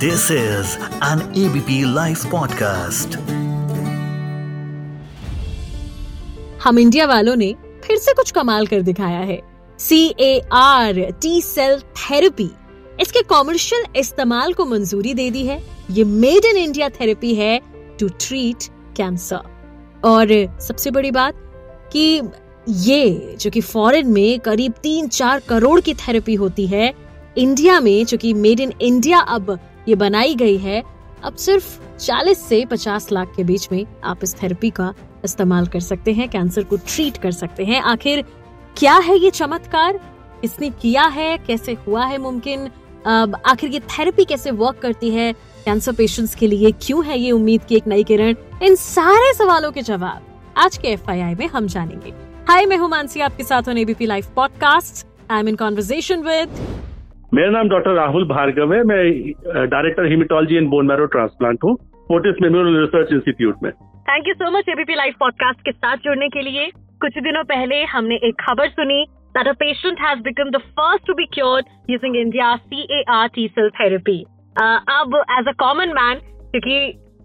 This is an ABP live podcast हम India वालों ने फिर से कुछ कमाल कर दिखाया है। C A R T cell therapy इसके कॉमर्शियल इस्तेमाल को मंजूरी दे दी है। ये मेड इन इंडिया थेरेपी है टू ट्रीट कैंसर और सबसे बड़ी बात कि ये, जो कि फॉरेन में करीब तीन चार करोड़ की थेरेपी होती है इंडिया में, जो कि मेड इन इंडिया अब ये बनाई गई है, अब सिर्फ़ 40 से 50 लाख के बीच में आप इस थेरेपी का इस्तेमाल कर सकते हैं कैंसर को ट्रीट कर सकते हैं। आखिर क्या है ये चमत्कार? इसने किया है? कैसे हुआ है मुमकिन? आखिर ये थेरेपी कैसे वर्क करती है? कैंसर पेशेंट्स के लिए क्यों है ये उम्मीद की एक नई किरण? इन सारे सवालों के जवाब आज के एफआईआई में हम जानेंगे। हाय मैं हूँ मानसी, आपके साथ on ABP live podcast I am in conversation with मेरा नाम डॉक्टर राहुल भार्गव है। मैं director haematology and bone marrow transplant हूँ फोर्टिस मेमोरियल रिसर्च इंस्टीट्यूट में। Thank you so much ABP live podcast के साथ जुड़ने के लिए। कुछ दिनों पहले हमने एक खबर सुनी that a patient has become the first to be cured using India's CAR T cell therapy. Uh, अब एज अ कॉमन मैन क्योंकि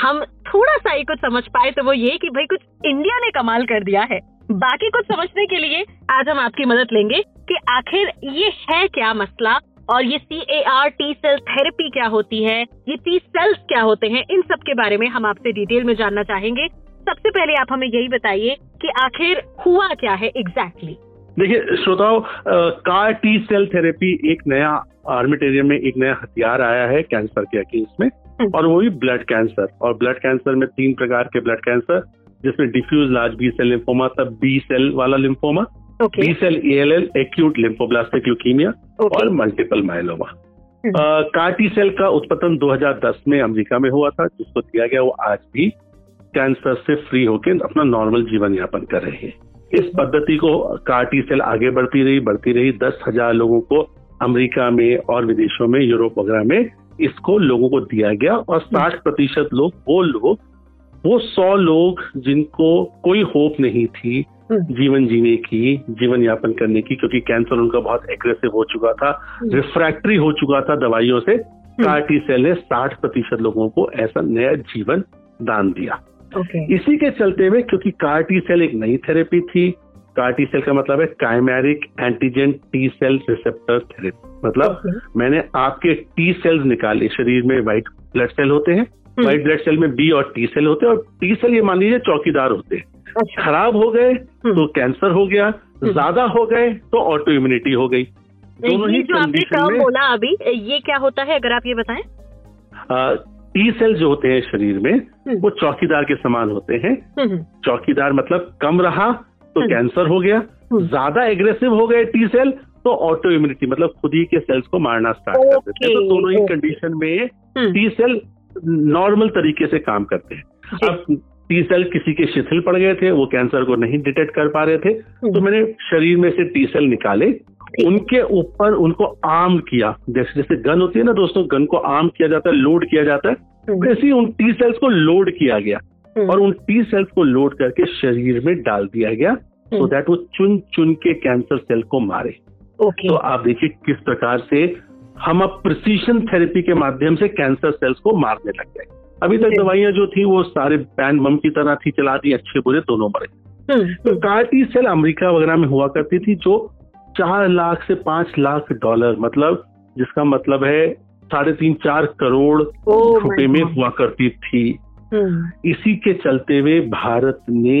हम थोड़ा सा ही कुछ समझ पाए तो वो ये कि भाई कुछ इंडिया ने कमाल कर दिया है। बाकी कुछ समझने के लिए आज हम आपकी मदद लेंगे कि आखिर ये है क्या मसला और ये C A R T cell therapy क्या होती है ये टी सेल्स क्या होते हैं इन सब के बारे में हम आपसे डिटेल में जानना चाहेंगे सबसे पहले आप हमें यही बताइए कि आखिर हुआ क्या है एग्जैक्टली exactly? देखिए श्रोताओ कार टी सेल थेरेपी एक नया आर्मिटेरियम में एक नया हथियार आया है कैंसर के अगेंस्ट में हम्म। और वो भी ब्लड कैंसर और ब्लड कैंसर में तीन प्रकार के ब्लड कैंसर जिसमें diffuse large B cell lymphoma तब बी सेल वाला lymphoma B cell A L L acute lymphoblastic leukaemia और multiple myeloma CAR T cell का उत्पादन 2010 में अमेरिका में हुआ था जिसको दिया गया वो आज भी कैंसर से फ्री होकर अपना नॉर्मल जीवन यापन कर रहे हैं। इस पद्धति को कार्टी सेल आगे बढ़ती रही बढ़ती रही। दस हज़ार लोगों को अमेरिका में और विदेशों में यूरोप वगैरह में इसको लोगों को दिया गया और साठ प्रतिशत लोग वो लोग वो सौ लोग जिनको कोई होप नहीं थी। जीवन जीने की जीवन यापन करने की क्योंकि कैंसर उनका बहुत एग्रेसिव हो चुका था रिफ्रैक्टरी हम्म। हो चुका था दवाइयों से कार्टी हम्म। सेल ने साठ प्रतिशत लोगों को ऐसा नया जीवन दान दिया okay. इसी के चलते हुए क्योंकि कार्टी सेल एक नई थेरेपी थी कार्टी सेल का मतलब है chimeric antigen T cell receptor therapy मतलब okay. मैंने आपके टी सेल्स निकाले शरीर में व्हाइट ब्लड सेल होते हैं व्हाइट ब्लड सेल में बी और टी सेल होते हैं और टी सेल ये मान लीजिए चौकीदार होते हैं अच्छा। खराब हो गए हम्म। तो कैंसर हो गया हम्म। ज़्यादा हो गए तो ऑटो इम्यूनिटी हो गई। दोनों ही जो आपने टर्म बोला अभी ये क्या होता है अगर आप ये बताएँ? टी सेल जो होते हैं शरीर में हम्म। वो चौकीदार के समान होते हैं। चौकीदार मतलब कम रहा तो कैंसर हो गया। ज़्यादा एग्रेसिव हो गए टी सेल तो ऑटो इम्यूनिटी मतलब खुद ही के सेल्स को मारना स्टार्ट कर देते हैं। तो दोनों ही कंडीशन में टी सेल नॉर्मल तरीके से काम करते हैं। अब टी सेल किसी के शिथिल पड़ गए थे वो कैंसर को नहीं डिटेक्ट कर पा रहे थे। हम्म। तो मैंने शरीर में से टी सेल निकाले उनके ऊपर उनको आर्म किया। जैसे जैसे गन होती है ना दोस्तों गन को आर्म किया जाता है लोड किया जाता है हम्म। वैसे ही उन टी सेल्स को लोड किया गया। हम्म। और उन टी सेल्स को लोड करके शरीर में डाल दिया गया सो दैट वो चुन चुन के कैंसर सेल को मारे। तो आप देखिए किस प्रकार से हम अब प्रिसीशन थेरेपी के माध्यम से कैंसर सेल्स को मारने लग गए। अभी तक दवाइयाँ जो थी वो सारे पैन बम की तरह थी चला दी अच्छे बुरे दोनों मरे हम्म। तो कार्टी सेल अमेरिका वगैरह में हुआ करती थी जो चार लाख से पाँच लाख डॉलर मतलब जिसका मतलब है साढ़े तीन चार करोड़ रुपए में हुआ करती थी हम्म। इसी के चलते हुए भारत ने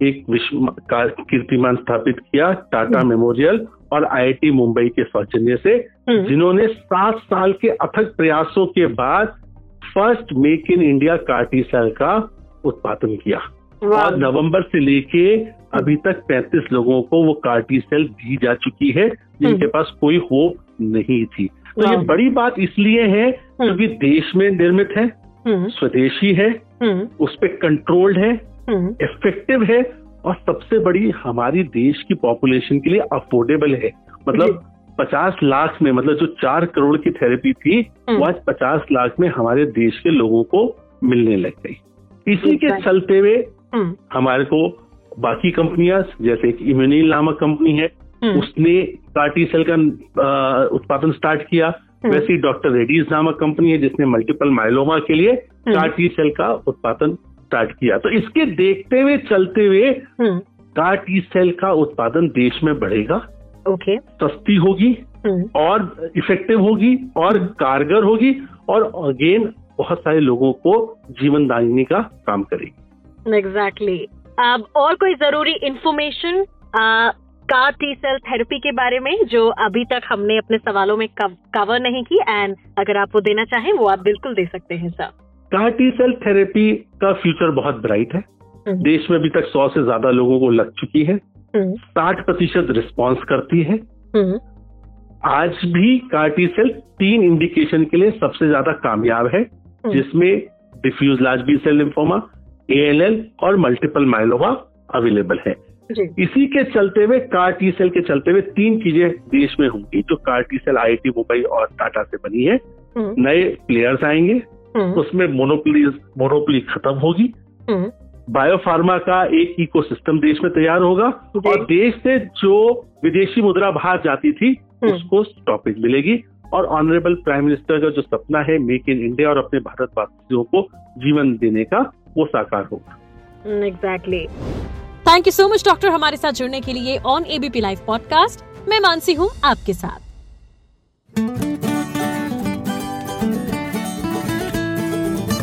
एक विश्व कीर्तिमान स्थापित किया टाटा हम्म। मेमोरियल और आईआईटी मुंबई के सौजन्य से जिन्होंने सात साल के अथक प्रयासों के बाद first make in India CAR T cell का उत्पादन किया। और नवंबर से लेके अभी तक 35 लोगों को वो कार्टी सेल दी जा चुकी है जिनके हम्म। पास कोई होप नहीं थी। तो ये बड़ी बात इसलिए है हम्म। क्योंकि देश में निर्मित है हम्म। स्वदेशी है उस पर कंट्रोल्ड है इफ़ेक्टिव है और सबसे बड़ी हमारी देश की पॉपुलेशन के लिए अफोर्डेबल है। मतलब पचास लाख में मतलब जो चार करोड़ की थेरेपी थी हम्म। वो आज पचास लाख में हमारे देश के लोगों को मिलने लग गई। इसी के चलते हुए हम्म। हमारे को बाकी कंपनियाँ जैसे एक इम्यूनिल नामक कंपनी है हम्म। उसने कार्टी सेल का उत्पादन स्टार्ट किया। वैसे ही डॉक्टर रेडीज नामक कंपनी है जिसने मल्टीपल माइलोमा के लिए कार्टी सेल का उत्पादन स्टार्ट किया। तो इसके देखते हुए चलते हुए कार टी सेल का उत्पादन देश में बढ़ेगा। ओके सस्ती होगी और इफ़ेक्टिव होगी और कारगर होगी और अगेन बहुत सारे लोगों को जीवन दानी का काम करेगी एग्जैक्टली exactly. अब और कोई ज़रूरी information CAR T cell therapy के बारे में जो अभी तक हमने अपने सवालों में कवर नहीं की एंड अगर आप वो देना चाहें वो आप बिल्कुल दे सकते हैं sir CAR T cell therapy का फ्यूचर बहुत ब्राइट है हम्म। देश में अभी तक सौ से ज़्यादा लोगों को लग चुकी है हम्म। साठ प्रतिशत रिस्पॉन्स करती है। हम्म। आज भी कार्टी सेल तीन इंडिकेशन के लिए सबसे ज़्यादा कामयाब है जिसमें diffuse large B cell lymphoma ALL और मल्टीपल माइलोमा अवेलेबल है। इसी के चलते हुए कार टी सेल के चलते हुए तीन चीज़ें देश में होंगी जो CAR T cell I Mumbai और टाटा से बनी है। नए प्लेयर्स आएँगे उसमें मोनोपली मोनोपली खत्म होगी। बायोफार्मा का एक इकोसिस्टम देश में तैयार होगा। और देश से जो विदेशी मुद्रा बाहर जाती थी उसको स्टॉपेज मिलेगी। और ऑनरेबल प्राइम मिनिस्टर का जो सपना है मेक इन इंडिया और अपने भारतवासियों को जीवन देने का वो साकार होगा। Exactly thank you so much doctor हमारे साथ जुड़ने के लिए ऑन एबीपी लाइव पॉडकास्ट मैं मानसी हूँ आपके साथ।